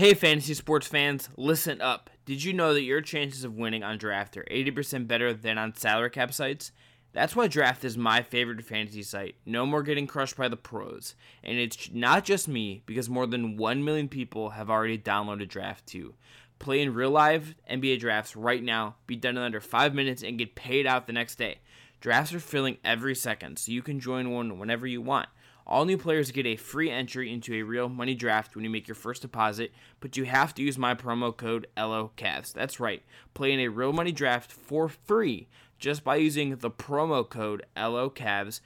Hey, fantasy sports fans, listen up. Did you know that your chances of winning on draft are 80% better than on salary cap sites? That's why Draft is my favorite fantasy site. No more getting crushed by the pros. And it's not just me, because more than 1 million people have already downloaded Draft too. Play in real live NBA drafts right now, be done in under 5 minutes, and get paid out the next day. Drafts are filling every second, so you can join one whenever you want. All new players get a free entry into a real money draft when you make your first deposit, but you have to use my promo code LOCAVS. That's right, play in a real money draft for free just by using the promo code LOCAVS.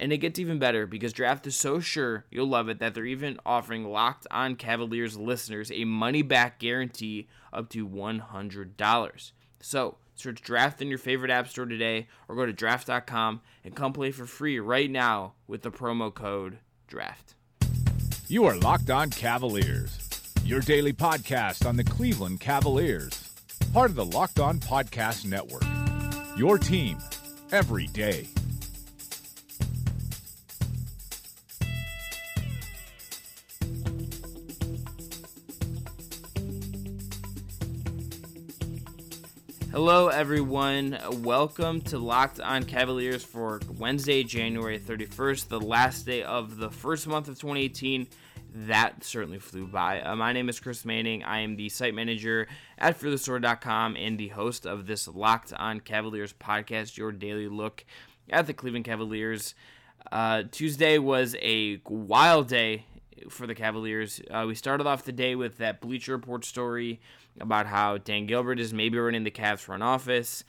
And it gets even better because Draft is so sure you'll love it that they're even offering locked on Cavaliers listeners a money back guarantee up to $100. So, search Draft in your favorite app store today or go to draft.com and come play for free right now with the promo code DRAFT. You are Locked On Cavaliers, your daily podcast on the Cleveland Cavaliers, part of the Locked On Podcast Network. Your team every day. Hello, everyone. Welcome to Locked On Cavaliers for Wednesday, January 31st, the last day of the first month of 2018. That certainly flew by. Uh, my name is Chris Manning. I am the site manager at FearTheSword.com and the host of this Locked On Cavaliers podcast, your daily look at the Cleveland Cavaliers. Uh, Tuesday was a wild day for the Cavaliers. Uh, we started off the day with that Bleacher Report story about how Dan Gilbert is maybe running the Cavs front office.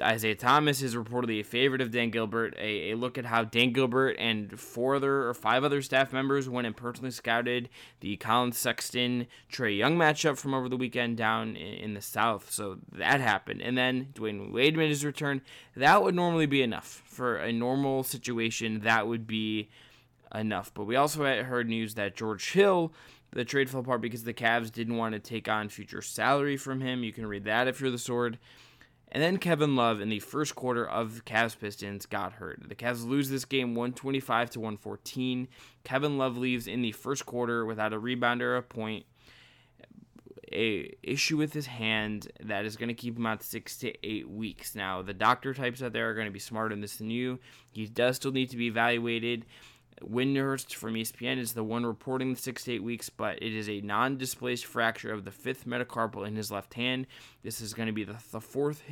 Isaiah Thomas is reportedly a favorite of Dan Gilbert. A, a, look at how Dan Gilbert and four other or five other staff members went and personally scouted the Collin Sexton Trae Young matchup from over the weekend down in, in, the South. So that happened. And then Dwyane Wade made his return. That would normally be enough for a normal situation. That would be enough. But we also heard news that George Hill, the trade fell apart because the Cavs didn't want to take on future salary from him. You can read that if you're the sword. And then Kevin Love in the first quarter of Cavs Pistons got hurt. The Cavs lose this game 125 to 114. Kevin Love leaves in the first quarter without a rebound or a point. A issue with his hand that is going to keep him out six to eight weeks. Now the doctor types out there are going to be smarter than this than you. He does still need to be evaluated. Windhorst from ESPN is the one reporting the six to eight weeks, but it is a non displaced fracture of the fifth metacarpal in his left hand. This is going to be the, the fourth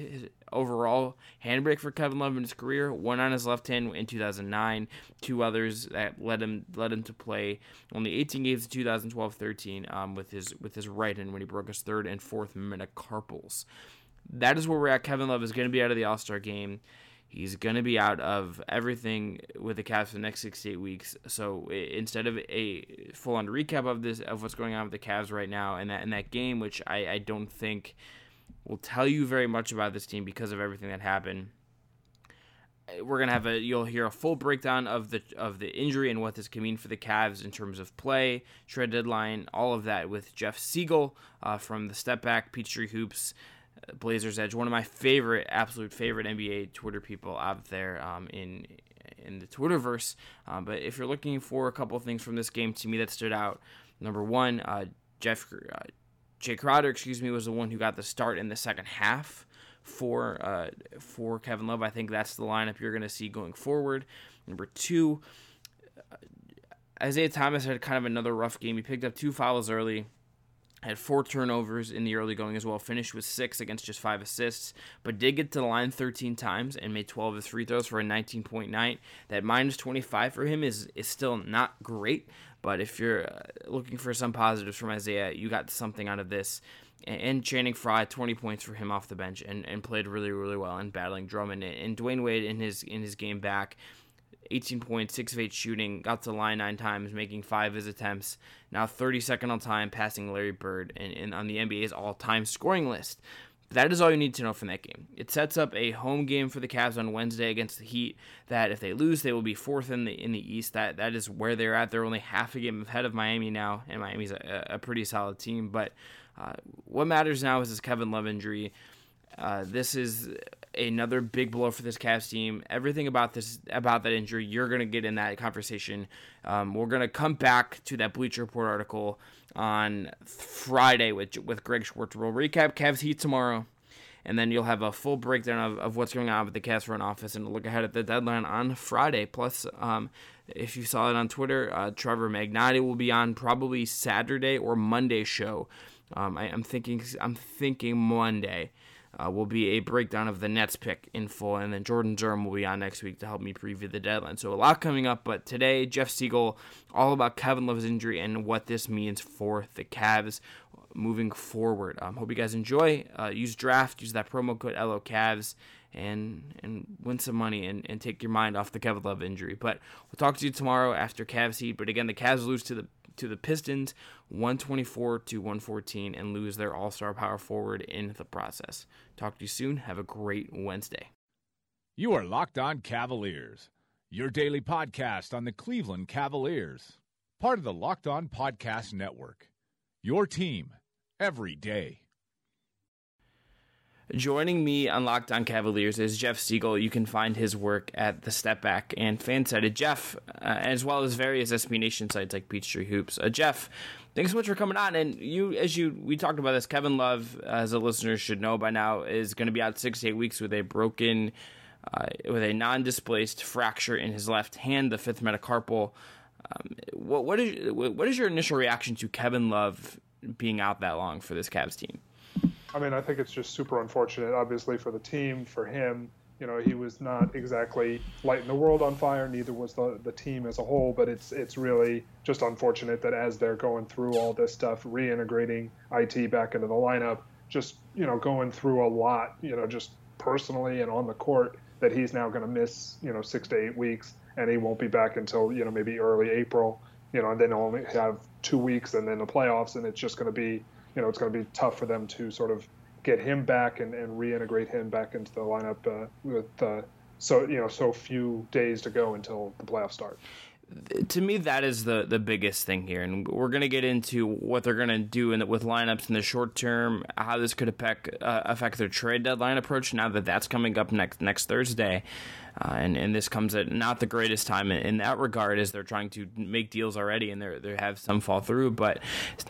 overall hand break for Kevin Love in his career. One on his left hand in 2009, two others that led him led him to play only 18 games in 2012-13 um, with his with his right hand when he broke his third and fourth metacarpals. That is where we're at. Kevin Love is going to be out of the All Star game. He's going to be out of everything with the Cavs for the next six to eight weeks. So instead of a full on recap of this of what's going on with the Cavs right now and that in that game, which I, I don't think will tell you very much about this team because of everything that happened. We're gonna have a you'll hear a full breakdown of the of the injury and what this can mean for the Cavs in terms of play, trade deadline, all of that with Jeff Siegel uh, from the Step Back Peachtree Hoops. Blazers Edge, one of my favorite, absolute favorite NBA Twitter people out there um, in in the Twitterverse. Uh, but if you're looking for a couple things from this game to me that stood out, number one, uh, Jeff uh, Jae Crowder, excuse me, was the one who got the start in the second half for uh, for Kevin Love. I think that's the lineup you're going to see going forward. Number two, uh, Isaiah Thomas had kind of another rough game. He picked up two fouls early had four turnovers in the early going as well, finished with six against just five assists, but did get to the line 13 times and made 12 of free throws for a 19.9. That minus 25 for him is, is still not great, but if you're uh, looking for some positives from Isaiah, you got something out of this. And Channing Frye, 20 points for him off the bench and, and played really, really well in battling Drummond. And Dwyane Wade in his in his game back 18 points, 6 of 8 shooting, got to the line 9 times, making 5 of his attempts. Now 32nd on time, passing Larry Bird and, and on the NBA's all time scoring list. That is all you need to know from that game. It sets up a home game for the Cavs on Wednesday against the Heat. That if they lose, they will be fourth in the in the East. That that is where they're at. They're only half a game ahead of Miami now, and Miami's a, a pretty solid team. But uh, what matters now is this Kevin Love injury Uh, this is another big blow for this Cavs team. Everything about this about that injury, you're gonna get in that conversation. Um, we're gonna come back to that Bleacher Report article on Friday with with Greg Swartz. We'll recap Cavs Heat tomorrow, and then you'll have a full breakdown of, of what's going on with the Cavs front office and look ahead at the deadline on Friday. Plus, um, if you saw it on Twitter, uh, Trevor Magnotti will be on probably Saturday or Monday show. Um, I, am thinking I'm thinking Monday uh, will be a breakdown of the Nets pick in full, and then Jordan Durham will be on next week to help me preview the deadline. So a lot coming up, but today Jeff Siegel all about Kevin Love's injury and what this means for the Cavs moving forward. Um, hope you guys enjoy. Uh, use draft, use that promo code LO Cavs and and win some money and, and take your mind off the Kevin Love injury. But we'll talk to you tomorrow after Cavs Heat. But again, the Cavs lose to the to the Pistons 124 to 114 and lose their all-star power forward in the process. Talk to you soon. Have a great Wednesday. You are Locked On Cavaliers, your daily podcast on the Cleveland Cavaliers, part of the Locked On Podcast Network. Your team every day. Joining me on Locked On Cavaliers is Jeff Siegel. You can find his work at the Step Back and Fansided. Jeff, uh, as well as various SB Nation sites like Peachtree Hoops. Uh, Jeff, thanks so much for coming on. And you, as you, we talked about this. Kevin Love, as the listeners should know by now, is going to be out six to eight weeks with a broken, uh, with a non-displaced fracture in his left hand, the fifth metacarpal. Um, what, what is what is your initial reaction to Kevin Love being out that long for this Cavs team? I mean, I think it's just super unfortunate, obviously, for the team, for him. You know, he was not exactly lighting the world on fire. Neither was the the team as a whole. But it's it's really just unfortunate that as they're going through all this stuff, reintegrating it back into the lineup, just you know, going through a lot. You know, just personally and on the court, that he's now going to miss you know six to eight weeks, and he won't be back until you know maybe early April. You know, and then only have two weeks, and then the playoffs, and it's just going to be you know, it's going to be tough for them to sort of get him back and, and reintegrate him back into the lineup uh, with uh, so you know so few days to go until the playoffs start. To me, that is the the biggest thing here, and we're going to get into what they're going to do in the, with lineups in the short term, how this could affect uh, affect their trade deadline approach. Now that that's coming up next next Thursday, uh, and and this comes at not the greatest time in, in, that regard, as they're trying to make deals already, and they they have some fall through. But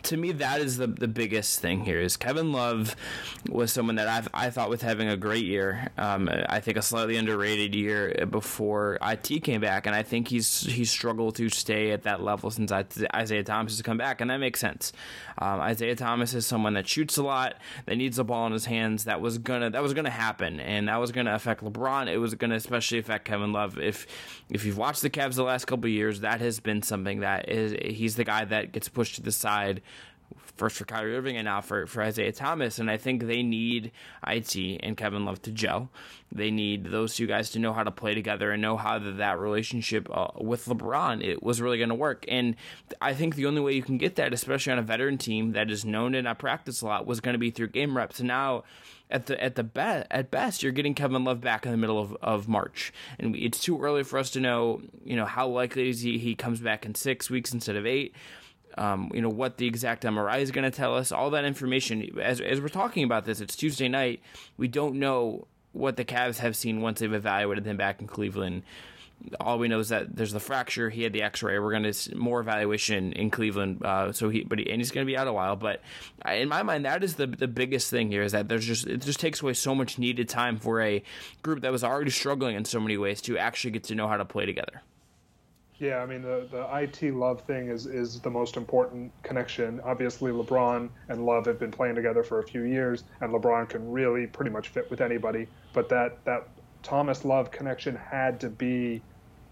to me, that is the the biggest thing here. Is Kevin Love was someone that I I thought was having a great year. Um, I think a slightly underrated year before it came back, and I think he's he's struggled to stay at that level since Isaiah Thomas has come back, and that makes sense. Um, Isaiah Thomas is someone that shoots a lot, that needs the ball in his hands. That was gonna that was gonna happen, and that was gonna affect LeBron. It was gonna especially especially affect Kevin Love. If if you've watched the Cavs the last couple years, that has been something that is he's the guy that gets pushed to the side first for Kyrie Irving and now for, for Isaiah Thomas. And I think they need IT and Kevin Love to gel. They need those two guys to know how to play together and know how that, that relationship uh, with LeBron it was really going to work. And I think the only way you can get that, especially on a veteran team that is known to not practice a lot, was going to be through game reps. Now at the at the best at best you're getting Kevin Love back in the middle of, of March, and it's too early for us to know you know how likely is he he comes back in six weeks instead of eight. Um, you know what the exact MRI is going to tell us. All that information as as we're talking about this, it's Tuesday night. We don't know what the Cavs have seen once they've evaluated him back in Cleveland all we know is that there's the fracture. He had the X-ray. We're going to more evaluation in Cleveland. Uh, so he, but he, and he's going to be out a while. But in my mind, that is the the biggest thing here is that there's just it just takes away so much needed time for a group that was already struggling in so many ways to actually get to know how to play together. Yeah, I mean the the it Love thing is is the most important connection. Obviously, LeBron and Love have been playing together for a few years, and LeBron can really pretty much fit with anybody. But that that Thomas Love connection had to be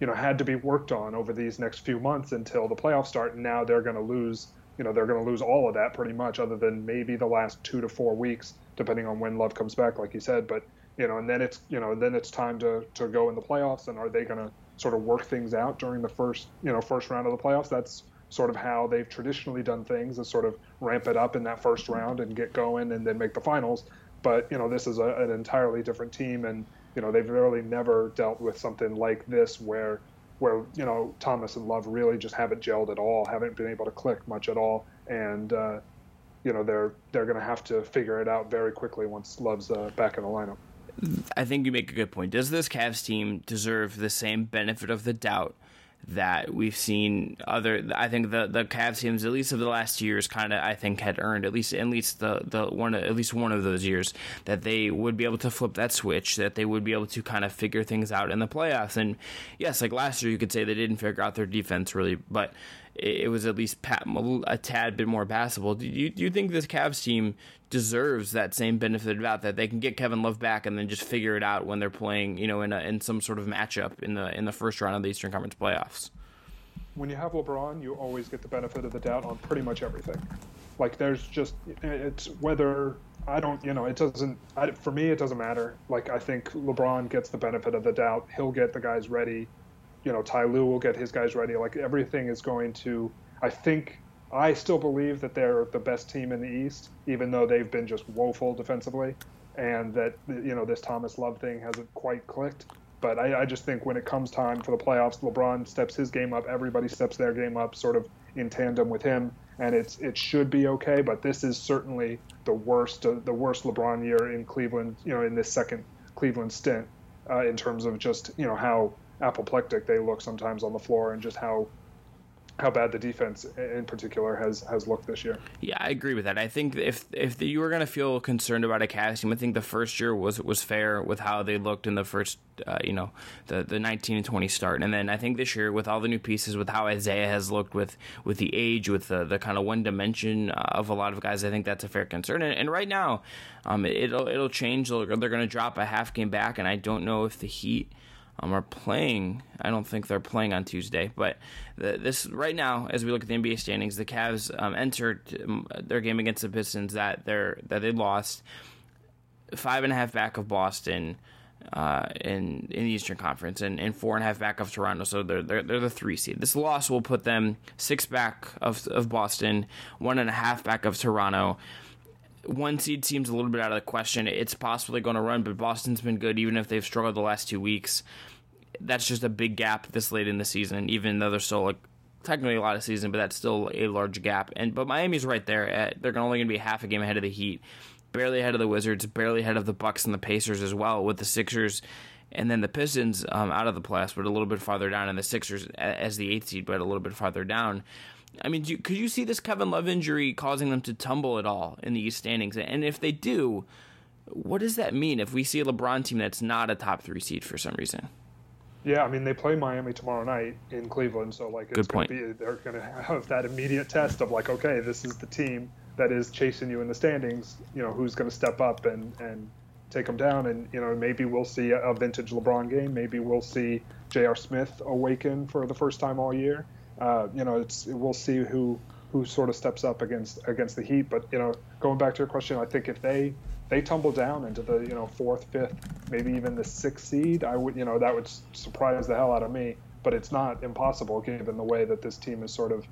you know had to be worked on over these next few months until the playoffs start. And now they're going to lose you know they're going to lose all of that pretty much other than maybe the last 2 to 4 weeks depending on when love comes back like you said. But you know and then it's you know then it's time to to go in the playoffs. And are they going to sort of work things out during the first you know first round of the playoffs? That's sort of how they've traditionally done things is sort of ramp it up in that first round and get going and then make the finals. But you know this is a, an entirely different team. And you know they've really never dealt with something like this where where you know Thomas and Love really just haven't gelled at all, haven't been able to click much at all, and uh, you know they're they're going to have to figure it out very quickly once Love's uh, back in the lineup. I think you make a good point. Does this Cavs team deserve the same benefit of the doubt that we've seen other I think the the Cavs teams at least of the last years kind of I think had earned at least at least the the one at least one of those years that they would be able to flip that switch that they would be able to kind of figure things out in the playoffs. And yes like last year you could say they didn't figure out their defense really but it was at least a tad bit more passable. Do you, do you think this Cavs team deserves that same benefit of doubt that they can get Kevin Love back and then just figure it out when they're playing, you know, in a, in some sort of matchup in the in the first round of the Eastern Conference playoffs? When you have LeBron, you always get the benefit of the doubt on pretty much everything. Like there's just it's whether I don't, you know, it doesn't. I, for me, it doesn't matter. Like I think LeBron gets the benefit of the doubt. He'll get the guys ready you know, Ty Lue will get his guys ready. Like everything is going to. I think I still believe that they're the best team in the East, even though they've been just woeful defensively, and that you know this Thomas Love thing hasn't quite clicked. But I, I just think when it comes time for the playoffs, LeBron steps his game up, everybody steps their game up, sort of in tandem with him, and it's it should be okay. But this is certainly the worst uh, the worst LeBron year in Cleveland, you know, in this second Cleveland stint, uh, in terms of just you know how apoplectic they look sometimes on the floor and just how how bad the defense in particular has has looked this year. Yeah, I agree with that. I think if if you were going to feel concerned about a Cavs team, I think the first year was was fair with how they looked in the first, uh, you know, the the 19 and 20 start, and then I think this year with all the new pieces, with how Isaiah has looked, with with the age, with the the kind of one dimension uh, of a lot of guys, I think that's a fair concern. And, and right now, um, it'll it'll change. They're going to drop a half game back, and I don't know if the Heat um, are playing. I don't think they're playing on Tuesday, but the, this right now, as we look at the NBA standings, the Cavs um, entered um, their game against the Pistons that they that they lost five and a half back of Boston. Uh, in in the Eastern Conference and, and four and a half back of Toronto, so they're, they're they're the three seed. This loss will put them six back of of Boston, one and a half back of Toronto one seed seems a little bit out of the question. It's possibly going to run, but Boston's been good even if they've struggled the last two weeks that's just a big gap this late in the season, even though there's still like technically a lot of season, but that's still a large gap. And but Miami's right there. At, they're only going to be half a game ahead of the Heat, barely ahead of the Wizards, barely ahead of the Bucks and the Pacers as well, with the Sixers and then the Pistons um, out of the playoffs, but a little bit farther down, and the Sixers as the eighth seed, but a little bit farther down. I mean, you, could you see this Kevin Love injury causing them to tumble at all in the East standings? And if they do, what does that mean if we see a LeBron team that's not a top three seed for some reason? Yeah, I mean they play Miami tomorrow night in Cleveland, so like it's Good point. Gonna be, they're going to have that immediate test of like, okay, this is the team that is chasing you in the standings. You know, who's going to step up and and take them down, and you know maybe we'll see a vintage LeBron game. Maybe we'll see J.R. Smith awaken for the first time all year. Uh, you know, it's we'll see who who sort of steps up against against the Heat. But you know, going back to your question, I think if they they tumble down into the you know fourth, fifth, maybe even the sixth seed, I would you know that would surprise the hell out of me. But it's not impossible given the way that this team has sort of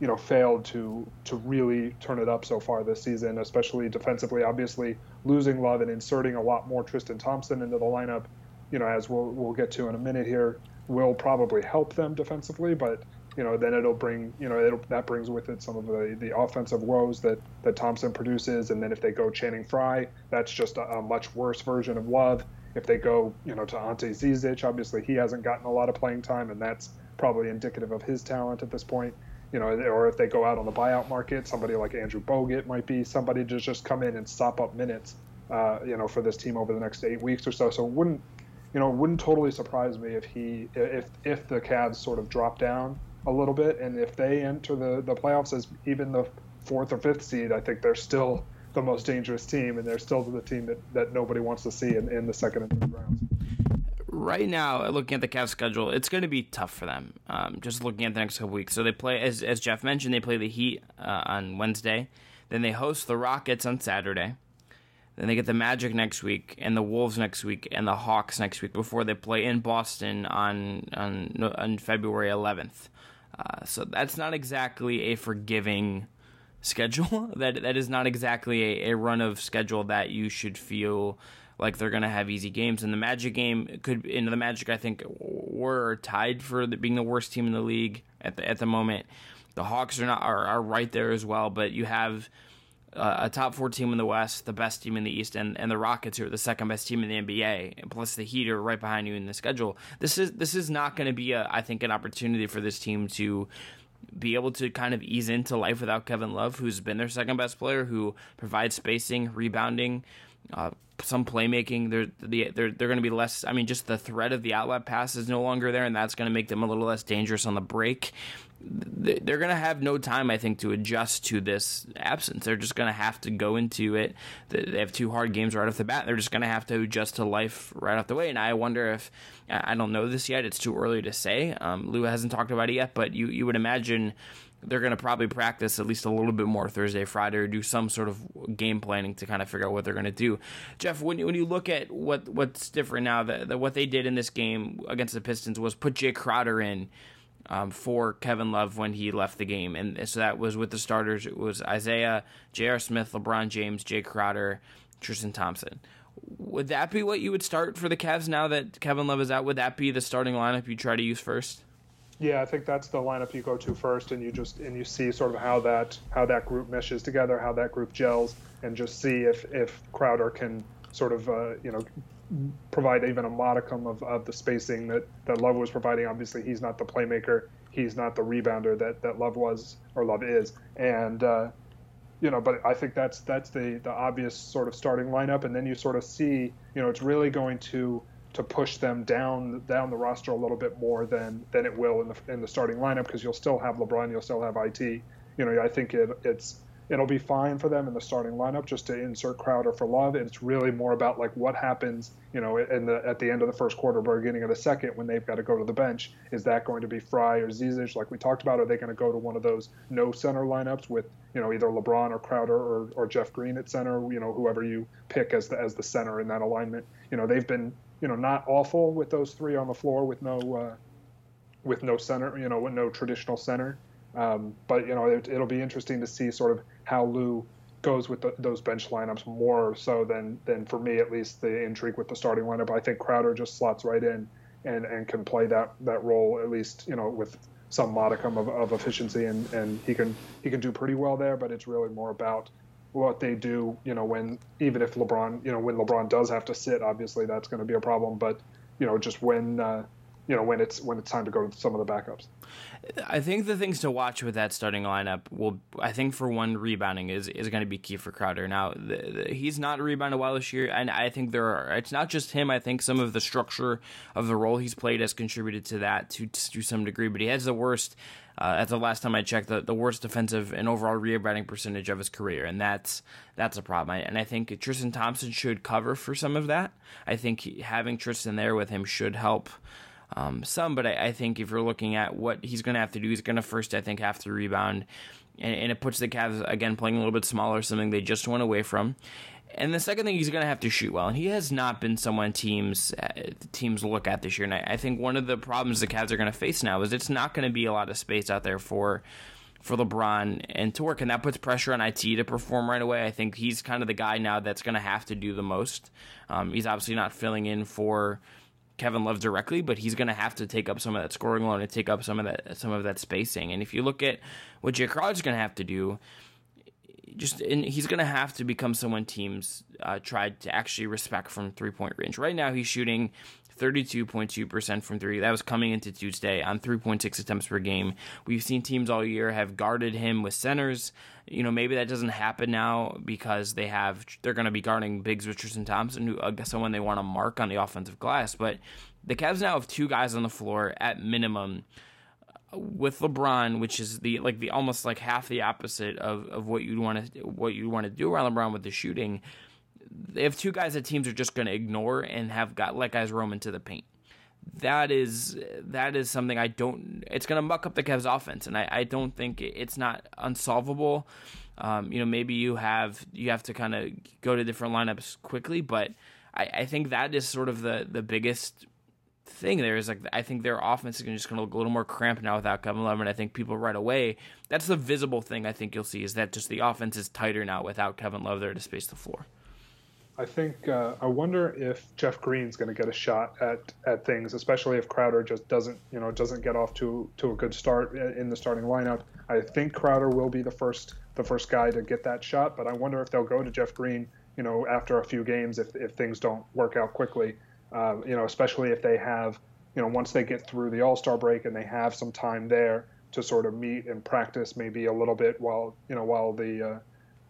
you know failed to to really turn it up so far this season, especially defensively. Obviously, losing Love and inserting a lot more Tristan Thompson into the lineup, you know, as we'll we'll get to in a minute here, will probably help them defensively. But you know, then it'll bring, you know, that brings with it some of the, the offensive woes that, that Thompson produces. And then if they go Channing Frye, that's just a, a much worse version of Love. If they go, you know, to Ante Zizic, obviously he hasn't gotten a lot of playing time, and that's probably indicative of his talent at this point. You know, or if they go out on the buyout market, somebody like Andrew Bogut might be somebody to just come in and sop up minutes, uh, you know, for this team over the next eight weeks or so. So it wouldn't, you know, it wouldn't totally surprise me if he, if if the Cavs sort of drop down a little bit. And if they enter the, the playoffs as even the fourth or fifth seed, I think they're still the most dangerous team, and they're still the team that, that nobody wants to see in, in the second and third rounds. Right now, looking at the Cavs schedule, it's going to be tough for them. Um, just looking at the next couple weeks, so they play as as Jeff mentioned, they play the Heat uh, on Wednesday, then they host the Rockets on Saturday, then they get the Magic next week and the Wolves next week and the Hawks next week before they play in Boston on on, on February 11th. Uh, so that's not exactly a forgiving schedule. that that is not exactly a, a run of schedule that you should feel like they're going to have easy games. And the Magic game could in the Magic, I think, were tied for the, being the worst team in the league at the at the moment. The Hawks are not are, are right there as well, but you have a top four team in the West, the best team in the East, and, and the Rockets who are the second best team in the NBA, plus the Heat are right behind you in the schedule. This is this is not going to be a I think an opportunity for this team to be able to kind of ease into life without Kevin Love, who's been their second best player, who provides spacing, rebounding, uh, some playmaking. They're they're they're going to be less. I mean, just the threat of the outlet pass is no longer there, and that's going to make them a little less dangerous on the break. They're going to have no time, I think, to adjust to this absence. They're just going to have to go into it. They have two hard games right off the bat. They're just going to have to adjust to life right off the way. And I wonder if I don't know this yet. It's too early to say. Um, Lue hasn't talked about it yet, but you you would imagine they're going to probably practice at least a little bit more Thursday, Friday, or do some sort of game planning to kind of figure out what they're going to do. Jeff, when you, when you look at what what's different now, that what they did in this game against the Pistons was put Jae Crowder in um, for Kevin Love when he left the game, and so that was with the starters. It was Isaiah, J.R. Smith, LeBron James, Jae Crowder, Tristan Thompson. Would that be what you would start for the Cavs now that Kevin Love is out? Would that be the starting lineup you try to use first? Yeah, I think that's the lineup you go to first, and you just and you see sort of how that how that group meshes together, how that group gels, and just see if if Crowder can sort of uh, you know provide even a modicum of, of the spacing that, that Love was providing. Obviously, he's not the playmaker, he's not the rebounder that, that Love was or Love is, and uh, you know, but I think that's that's the the obvious sort of starting lineup, and then you sort of see you know it's really going to to push them down down the roster a little bit more than than it will in the in the starting lineup because you'll still have LeBron, you'll still have IT. You know, I think it, it's it'll be fine for them in the starting lineup just to insert Crowder for Love. It's really more about like what happens, you know, in the at the end of the first quarter, beginning of the second, when they've got to go to the bench. Is that going to be Frye or Zizic, like we talked about? Are they going to go to one of those no center lineups with you know either LeBron or Crowder or, or Jeff Green at center? You know, whoever you pick as the as the center in that alignment. You know, they've been you know not awful with those three on the floor with no uh, with no center, you know, with no traditional center. Um, but you know, it, will be interesting to see sort of how Lue goes with the, those bench lineups more so than than for me at least the intrigue with the starting lineup. I think Crowder just slots right in and and can play that that role at least you know with some modicum of, of efficiency and and he can he can do pretty well there. But it's really more about what they do, you know, when even if LeBron, you know, when LeBron does have to sit, obviously that's going to be a problem. But you know, just when uh, you know when it's when it's time to go to some of the backups. I think the things to watch with that starting lineup will, I think, for one, rebounding is, is going to be key for Crowder. Now, the, the, he's not rebounded well this year, and I think there are. It's not just him. I think some of the structure of the role he's played has contributed to that to to some degree. But he has the worst uh, at the last time I checked, the, the worst defensive and overall rebounding percentage of his career, and that's that's a problem. I, and I think Tristan Thompson should cover for some of that. I think he, having Tristan there with him should help um, some, but I, I, think if you're looking at what he's going to have to do, he's going to first, I think, have to rebound, and, and, it puts the Cavs again playing a little bit smaller, something they just went away from. And the second thing, he's going to have to shoot well, and he has not been someone teams uh, teams look at this year. And I, I think one of the problems the Cavs are going to face now is it's not going to be a lot of space out there for for LeBron and to work, and that puts pressure on IT to perform right away. I think he's kind of the guy now that's going to have to do the most. Um, he's obviously not filling in for Kevin Love directly, but he's going to have to take up some of that scoring load and take up some of that some of that spacing. And if you look at what Jae Crowder's going to have to do, just and he's going to have to become someone teams uh, tried to actually respect from three point range. Right now, he's shooting 32.2% from three. That was coming into Tuesday on 3.6 attempts per game. We've seen teams all year have guarded him with centers. You know, maybe that doesn't happen now because they have they're going to be guarding bigs Richardson, Thompson, who uh, someone they want to mark on the offensive glass. But the Cavs now have two guys on the floor at minimum uh, with LeBron, which is the like the almost like half the opposite of, of what you'd want to what you want to do around LeBron with the shooting they have two guys that teams are just going to ignore and have got let guys roam into the paint. That is that is something I don't. It's going to muck up the Cavs' offense, and I, I don't think it's not unsolvable. Um, you know, maybe you have you have to kind of go to different lineups quickly, but I, I think that is sort of the the biggest thing there is like I think their offense is just going to look a little more cramped now without Kevin Love, and I think people right away that's the visible thing I think you'll see is that just the offense is tighter now without Kevin Love there to space the floor. I think uh, I wonder if Jeff Green's going to get a shot at, at things, especially if Crowder just doesn't you know doesn't get off to to a good start in the starting lineup. I think Crowder will be the first the first guy to get that shot. But I wonder if they'll go to Jeff Green, you know, after a few games if if things don't work out quickly. Uh, you know, especially if they have, you know, once they get through the All Star break and they have some time there to sort of meet and practice maybe a little bit while you know while the uh,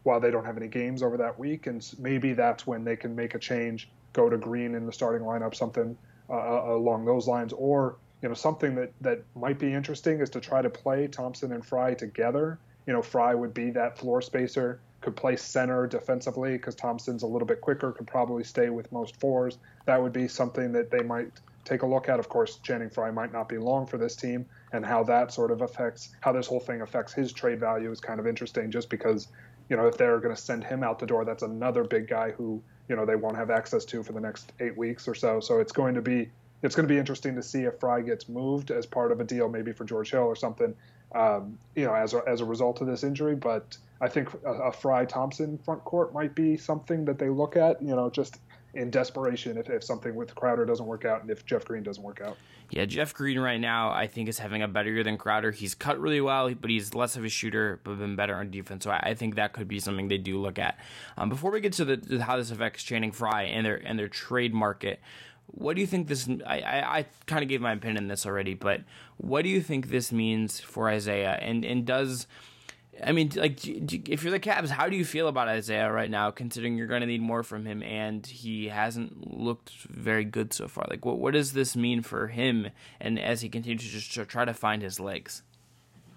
while they don't have any games over that week, and maybe that's when they can make a change, go to Green in the starting lineup, something uh, uh, along those lines, or you know something that that might be interesting is to try to play Thompson and Frye together. You know, Frye would be that floor spacer, could play center defensively because Thompson's a little bit quicker, could probably stay with most fours. That would be something that they might take a look at. Of course, Channing Frye might not be long for this team, and how that sort of affects how this whole thing affects his trade value is kind of interesting. Just because you know, if they're going to send him out the door, that's another big guy who, you know, they won't have access to for the next eight weeks or so. So it's going to be it's going to be interesting to see if Frye gets moved as part of a deal, maybe for George Hill or something, um, you know, as a, as a result of this injury. But I think a, a Frye Thompson front court might be something that they look at, you know, just in desperation if, if something with Crowder doesn't work out and if Jeff Green doesn't work out. Yeah, Jeff Green right now I think is having a better year than Crowder. He's cut really well, but he's less of a shooter, but been better on defense. So I, I think that could be something they do look at. Um, before we get to the to how this affects Channing Frye and their and their trade market, what do you think this? I I, I kind of gave my opinion on this already, but what do you think this means for Isaiah? And and does I mean, like, if you're the Cavs, how do you feel about Isaiah right now, considering you're going to need more from him, and he hasn't looked very good so far? Like, what what does this mean for him, and as he continues to just try to find his legs?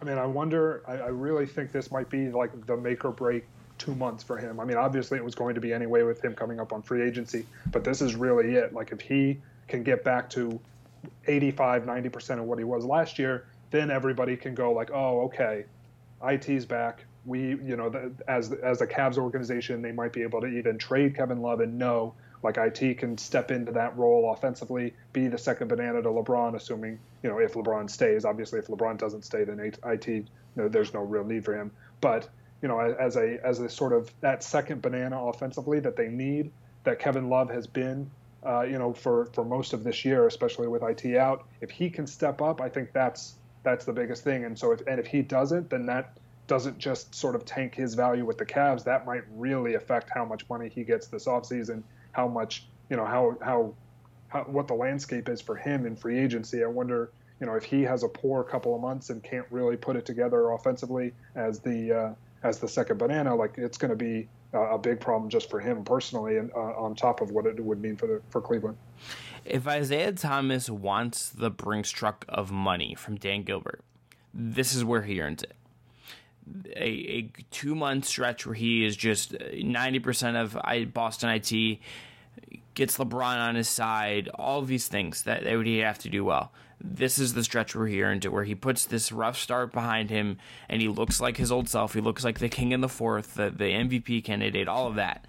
I mean, I wonder. I, I really think this might be like the make or break two months for him. I mean, obviously it was going to be anyway with him coming up on free agency, but this is really it. Like, if he can get back to 85, 90% of what he was last year, then everybody can go like, oh, okay IT's back. We, you know, the, as as a Cavs organization, they might be able to even trade Kevin Love and know like IT can step into that role offensively, be the second banana to LeBron, assuming you know if LeBron stays. Obviously, if LeBron doesn't stay, then IT, you know, there's no real need for him. But you know, as a as a sort of that second banana offensively that they need, that Kevin Love has been, uh, you know, for for most of this year, especially with IT out. If he can step up, I think that's that's the biggest thing. And so if and if he doesn't, then that doesn't just sort of tank his value with the Cavs. That might really affect how much money he gets this offseason, how much you know how how, how what the landscape is for him in free agency. I wonder you know if he has a poor couple of months and can't really put it together offensively as the uh, as the second banana, like it's going to be a big problem just for him personally, and uh, on top of what it would mean for the for Cleveland. If Isaiah Thomas wants the Brinks truck of money from Dan Gilbert, this is where he earns it. A, a two month stretch where he is just 90% of Boston IT, gets LeBron on his side, all these things that, that would he have to do well. This is the stretch we're here into where he puts this rough start behind him and he looks like his old self. He looks like the king in the fourth, the, the MVP candidate, all of that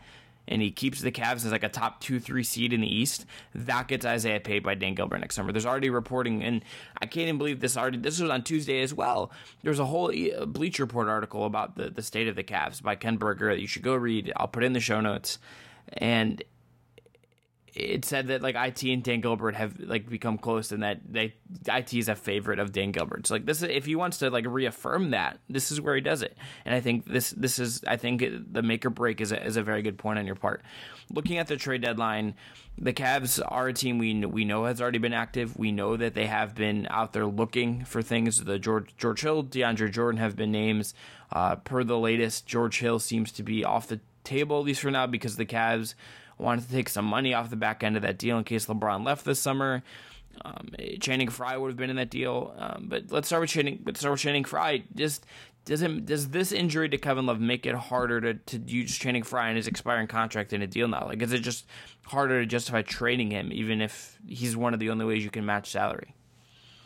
and he keeps the Cavs as like a top two, three seed in the East, that gets Isaiah paid by Dan Gilbert next summer. There's already reporting, and I can't even believe this already. This was on Tuesday as well. There's a whole uh, Bleacher Report article about the the state of the Cavs by Ken Berger that you should go read. I'll put in the show notes, and it said that like IT and Dan Gilbert have like become close and that they IT is a favorite of Dan Gilbert. So like this if he wants to like reaffirm that, this is where he does it. And I think this this is I think the make or break is a, is a very good point on your part. Looking at the trade deadline, the Cavs are a team we we know has already been active. We know that they have been out there looking for things. The George George Hill, DeAndre Jordan have been names. Uh, per the latest, George Hill seems to be off the table at least for now because the Cavs wanted to take some money off the back end of that deal in case LeBron left this summer. Um, Channing Frye would have been in that deal, um, but let's start with Channing. Let's start with Channing Frye. Just does him does this injury to Kevin Love make it harder to to use Channing Frye and his expiring contract in a deal now? Like, is it just harder to justify trading him, even if he's one of the only ways you can match salary?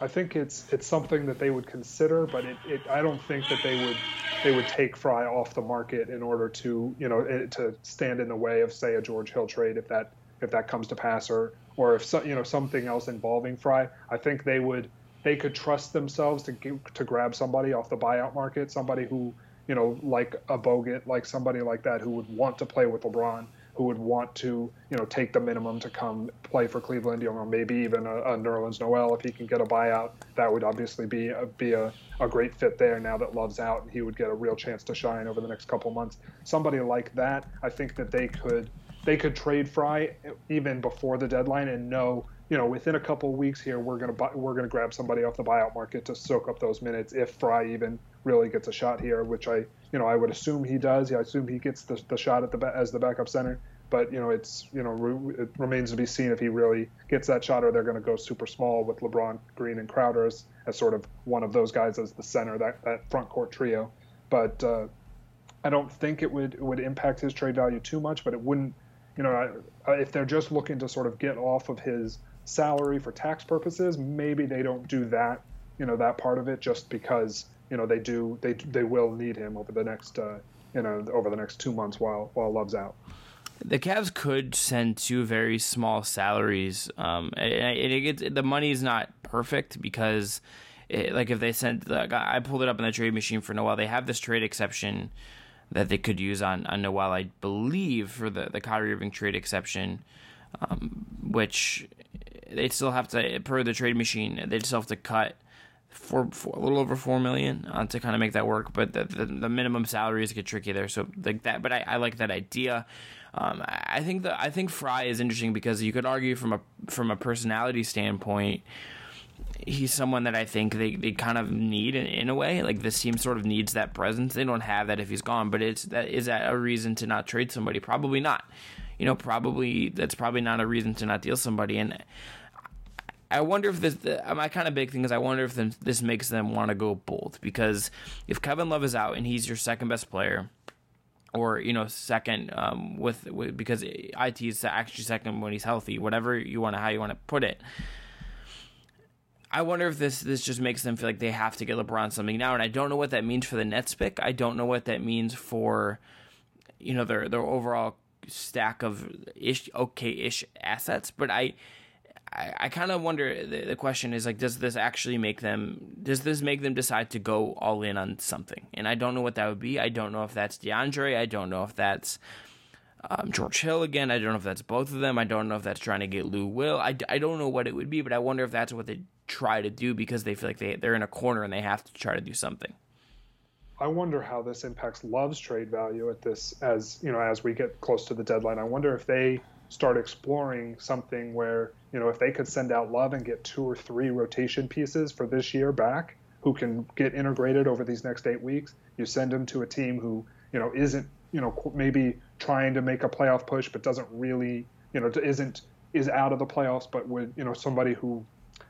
I think it's it's something that they would consider, but it, it I don't think that they would they would take Frye off the market in order to you know eh, to stand in the way of say a George Hill trade if that if that comes to pass or or if so, you know something else involving Frye. I think they would they could trust themselves to to grab somebody off the buyout market, somebody who you know like a Bogut, like somebody like that who would want to play with LeBron. Who would want to, you know, take the minimum to come play for Cleveland. You know, maybe even a, a Nerlens Noel if he can get a buyout. That would obviously be a, be a, a great fit there. Now that Love's out, and he would get a real chance to shine over the next couple months. Somebody like that, I think that they could they could trade Frye even before the deadline and know you know, within a couple weeks here, we're gonna buy, we're gonna grab somebody off the buyout market to soak up those minutes if Frye even really gets a shot here, which I, you know, I would assume he does. Yeah, I assume he gets the, the shot at the as the backup center. But you know, it's you know, re- it remains to be seen if he really gets that shot, or they're going to go super small with LeBron, Green, and Crowder as, as sort of one of those guys as the center, that that front court trio. But uh, I don't think it would it would impact his trade value too much. But it wouldn't, you know, if they're just looking to sort of get off of his salary for tax purposes, maybe they don't do that, you know, that part of it just because, you know, they do, they, they will need him over the next, uh, you know, over the next two months while, while Love's out. The Cavs could send two very small salaries. Um, and it, gets, the money is not perfect because, it, like, if they sent, like, I pulled it up in the trade machine for Noel. They have this trade exception that they could use on, on Noel, I believe, for the, the Kyrie Irving trade exception, um, which they still have to per the trade machine. They still have to cut for, a little over four million uh, to kind of make that work. But the, the, the minimum salaries get tricky there. So like that. But I, I like that idea. Um, I think that I think Frye is interesting because you could argue from a from a personality standpoint. He's someone that I think they, they kind of need in, in a way. Like this team sort of needs that presence. They don't have that if he's gone, but it's that is that a reason to not trade somebody? Probably not. You know, probably that's probably not a reason to not deal somebody. And I wonder if this my kind of big thing is I wonder if this makes them want to go bold because if Kevin Love is out and he's your second best player, or you know second um, with, with because it is actually second when he's healthy, whatever you want to how you want to put it. I wonder if this this just makes them feel like they have to get LeBron something now, and I don't know what that means for the Nets pick. I don't know what that means for you know their their overall stack of ish okay ish assets, but I I, I kind of wonder the, the, question is like, does this actually make them, does this make them decide to go all in on something? And I don't know what that would be. I don't know if that's DeAndre. I don't know if that's um, George Hill again. I don't know if that's both of them. I don't know if that's trying to get Lou Will. I, I don't know what it would be, but I wonder if that's what they try to do because they feel like they, they're in a corner and they have to try to do something. I wonder how this impacts Love's trade value at this as you know as we get close to the deadline. I wonder if they start exploring something where you know if they could send out love and get two or three rotation pieces for this year back who can get integrated over these next eight weeks you send them to a team who you know isn't you know maybe trying to make a playoff push but doesn't really you know isn't is out of the playoffs but would you know somebody who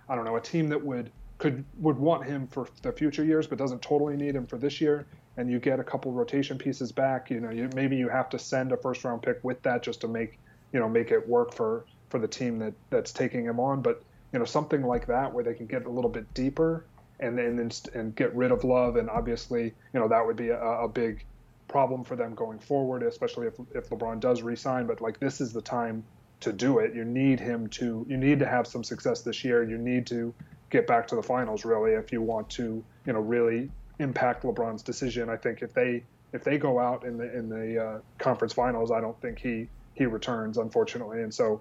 i don't know a team that would could would want him for the future years but doesn't totally need him for this year and you get a couple rotation pieces back you know you, maybe you have to send a first round pick with that just to make you know make it work for for the team that that's taking him on. But you know something like that where they can get a little bit deeper and then and get rid of Love, and obviously you know that would be a, a big problem for them going forward, especially if if LeBron does resign. But like this is the time to do it. You need him to you need to have some success this year. You need to get back to the finals really if you want to you know really impact LeBron's decision. I think if they if they go out in the in the uh, conference finals, I don't think he he returns, unfortunately. And so,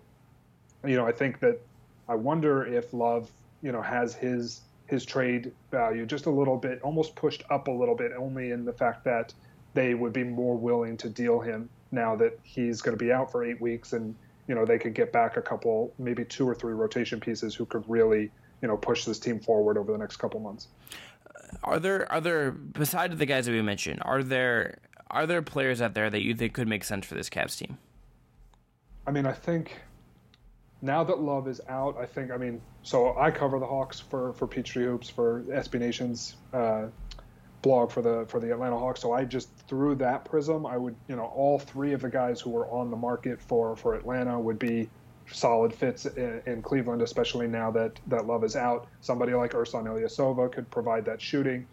you know, I think that I wonder if Love, you know, has his his trade value just a little bit, almost pushed up a little bit, only in the fact that they would be more willing to deal him now that he's going to be out for eight weeks, and you know they could get back a couple, maybe two or three rotation pieces who could really, you know, push this team forward over the next couple months. Are there are there besides the guys that we mentioned, are there are there players out there that you think could make sense for this Cavs team? I mean, I think now that Love is out, I think, I mean, so I cover the Hawks for, for Peachtree Hoops, for SB Nation's uh, blog for the for the Atlanta Hawks. So I just through that prism, I would, you know, all three of the guys who were on the market for for Atlanta would be solid fits in, in Cleveland, especially now that that Love is out. Somebody like Ersan Ilyasova could provide that shooting.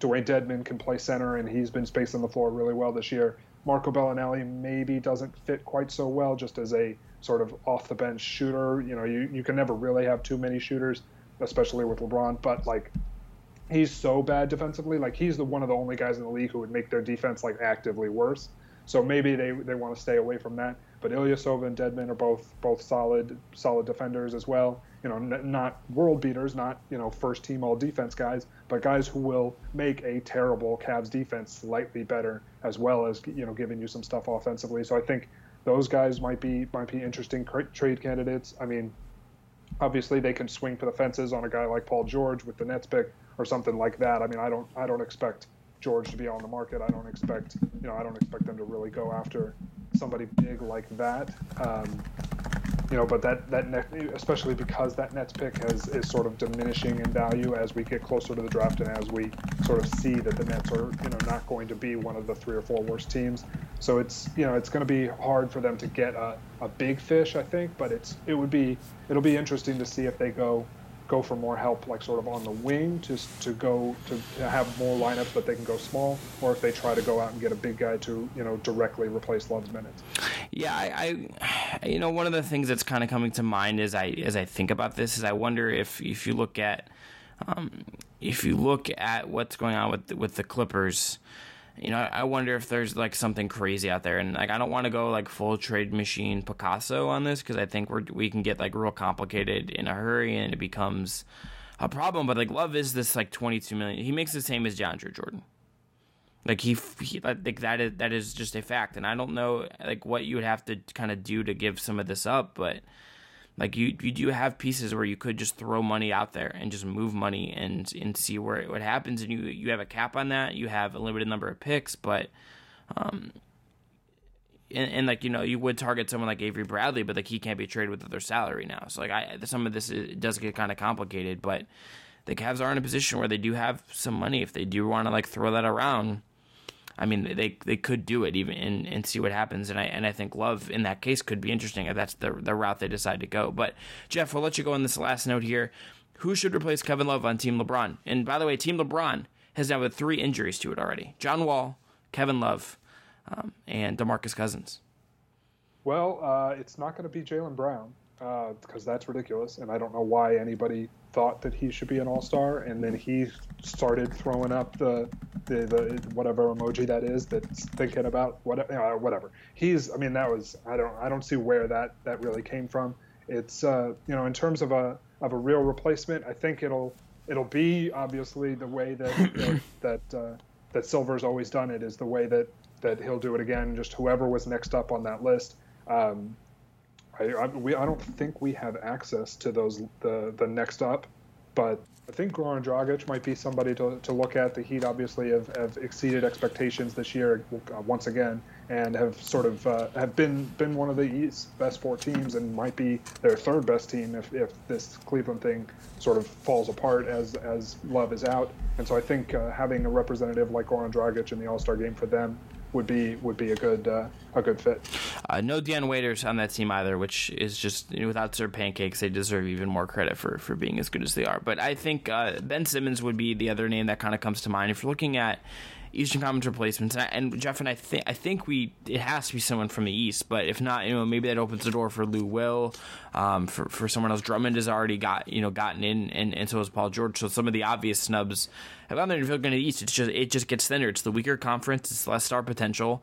Dewayne Dedmon can play center, and he's been spacing the floor really well this year. Marco Belinelli maybe doesn't fit quite so well just as a sort of off the bench shooter. You know, you, you can never really have too many shooters, especially with LeBron, but like he's so bad defensively. Like he's the one of the only guys in the league who would make their defense like actively worse. So maybe they, they want to stay away from that. But Ilyasova and Dedmon are both both solid solid defenders as well. You know, n- not world beaters, not you know first team all defense guys, but guys who will make a terrible Cavs defense slightly better, as well as you know giving you some stuff offensively. So I think those guys might be might be interesting trade candidates. I mean, obviously they can swing for the fences on a guy like Paul George with the Nets pick or something like that. I mean, I don't I don't expect George to be on the market. I don't expect you know I don't expect them to really go after somebody big like that. Um, you know, but that that net, especially because that Nets pick has is sort of diminishing in value as we get closer to the draft and as we sort of see that the Nets are you know not going to be one of the three or four worst teams. So it's you know it's going to be hard for them to get a, a big fish, I think. But it's it would be it'll be interesting to see if they go go for more help, like sort of on the wing, to to go to, to have more lineups that they can go small, or if they try to go out and get a big guy to you know directly replace Love's minutes. Yeah, I, I you know, one of the things that's kind of coming to mind as I as I think about this is I wonder if if you look at um, if you look at what's going on with with the Clippers you know, I wonder if there's like something crazy out there, and like I don't want to go like full trade machine Picasso on this because I think we're we can get like real complicated in a hurry, and it becomes a problem. But like Love is this like 22 million. He makes the same as DeAndre Jordan. Like he, he like that is that is just a fact, and I don't know like what you would have to kind of do to give some of this up, but like you, you do have pieces where you could just throw money out there and just move money and and see where what happens. And you you have a cap on that. You have a limited number of picks, but um, and, and, like you know you would target someone like Avery Bradley, but like he can't be traded with their salary now. So like I some of this is, does get kind of complicated, but the Cavs are in a position where they do have some money if they do want to like throw that around. I mean, they they could do it even and, and see what happens. And I and I think Love in that case could be interesting if that's the the route they decide to go. But Jeff, we'll let you go on this last note here. Who should replace Kevin Love on Team LeBron? And by the way, Team LeBron has now had three injuries to it already: John Wall, Kevin Love, um, and DeMarcus Cousins. Well, uh, it's not going to be Jaylen Brown because uh, that's ridiculous, and I don't know why anybody thought that he should be an All Star, and then he started throwing up the, the, the whatever emoji that is that's thinking about whatever uh, whatever. He's I mean that was I don't I don't see where that that really came from. It's uh, you know in terms of a of a real replacement, I think it'll it'll be obviously the way that that that, uh, that Silver's always done it is the way that that he'll do it again. Just whoever was next up on that list. Um, I, I, we, I don't think we have access to those the the next up, but I think Goran Dragic might be somebody to, to look at. The Heat obviously have, have exceeded expectations this year uh, once again, and have sort of uh, have been been one of the best four teams, and might be their third best team if, if this Cleveland thing sort of falls apart as as Love is out. And so I think uh, having a representative like Goran Dragic in the All Star game for them would be would be a good uh, a good fit. Uh, no Dion Waiters on that team either, which is just you know, without Sir Pancakes, they deserve even more credit for for being as good as they are. But I think uh, Ben Simmons would be the other name that kind of comes to mind if you're looking at Eastern Conference replacements. And, Jeff and I think I think we it has to be someone from the East, but if not, you know, maybe that opens the door for Lou Will, um, for for someone else. Drummond has already got you know gotten in, and, and so has Paul George. So some of the obvious snubs have gone there. If you're looking at the East, it's just it just gets thinner. It's the weaker conference. It's less star potential.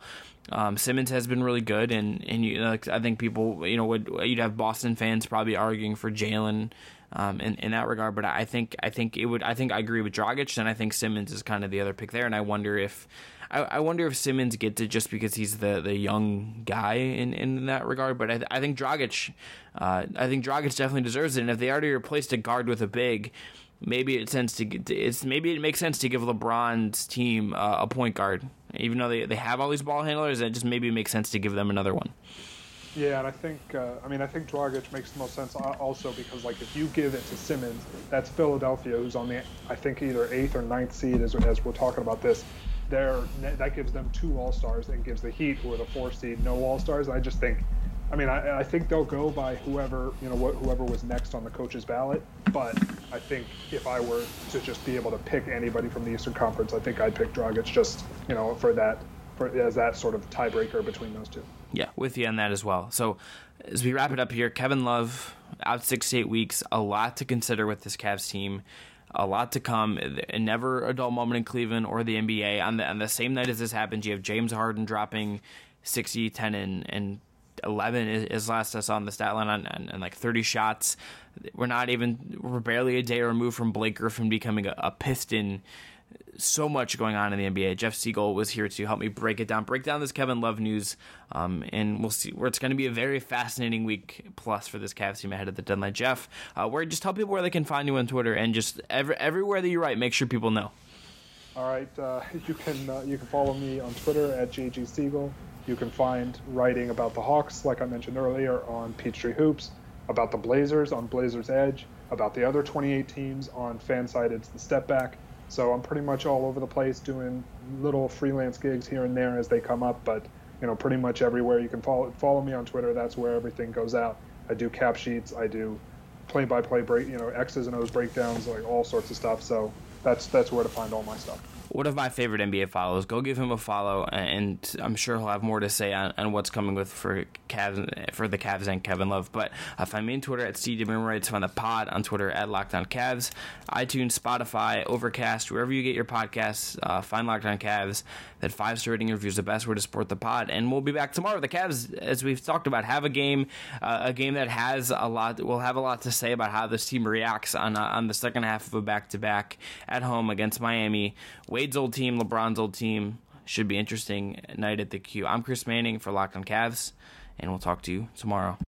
Um, Simmons has been really good, and and you know, I think people you know would you'd have Boston fans probably arguing for Jaylen um, in, in that regard. But I think I think it would I think I agree with Dragic, and I think Simmons is kind of the other pick there. And I wonder if I, I wonder if Simmons gets it just because he's the, the young guy in, in that regard. But I, I think Dragic, uh, I think Dragic definitely deserves it. And if they already replaced a guard with a big, maybe it sense to it's maybe it makes sense to give LeBron's team uh, a point guard, even though they they have all these ball handlers. It just maybe makes sense to give them another one. Yeah, and I think uh, I mean I think Dragic makes the most sense also because like if you give it to Simmons, that's Philadelphia who's on the I think either eighth or ninth seed as, as we're talking about this. There that gives them two All Stars and gives the Heat who are the four seed no All Stars. I just think, I mean I, I think they'll go by whoever you know whoever was next on the coach's ballot. But I think if I were to just be able to pick anybody from the Eastern Conference, I think I'd pick Dragic just you know for that for as that sort of tiebreaker between those two. With you on that as well. So as we wrap it up here, Kevin Love out six to eight weeks, a lot to consider with this Cavs team. A lot to come. And never a dull moment in Cleveland or the NBA. On the on the same night as this happens, you have James Harden dropping 60, 10, and, and 11 is, last saw on the stat line on, on, on, like 30 shots. We're not even, we're barely a day removed from Blake Griffin becoming a, a Piston. So much going on in the NBA. Jeff Siegel was here to help me break it down, break down this Kevin Love news, um, and we'll see where it's going to be a very fascinating week plus for this Cavs team ahead of the deadline. Jeff, uh, where just tell people where they can find you on Twitter and just every, everywhere that you write, make sure people know. All right, uh, you can uh, you can follow me on Twitter at JG Siegel. You can find writing about the Hawks, like I mentioned earlier, on Peachtree Hoops, about the Blazers on Blazers Edge, about the other 28 teams on FanSided. It's the Step Back. So I'm pretty much all over the place doing little freelance gigs here and there as they come up, but you know, pretty much everywhere you can follow follow me on Twitter. That's where everything goes out. I do cap sheets. I do play-by-play break, you know, X's and O's breakdowns, like all sorts of stuff. So that's that's where to find all my stuff one of my favorite NBA follows. Go give him a follow, and I'm sure he'll have more to say on, on what's coming with for Cavs for the Cavs and Kevin Love. But uh, find me on Twitter at Rights. Find the pod on Twitter at Locked On Cavs, iTunes, Spotify, Overcast, wherever you get your podcasts. Uh, find Locked On Cavs. That five star rating review is the best way to support the pod. And we'll be back tomorrow. The Cavs, as we've talked about, have a game, uh, a game that has a lot. Will have a lot to say about how this team reacts on uh, on the second half of a back to back at home against Miami. Wade's old team, LeBron's old team. Should be interesting night at the Q. I'm Chris Manning for Locked on Cavs, and we'll talk to you tomorrow.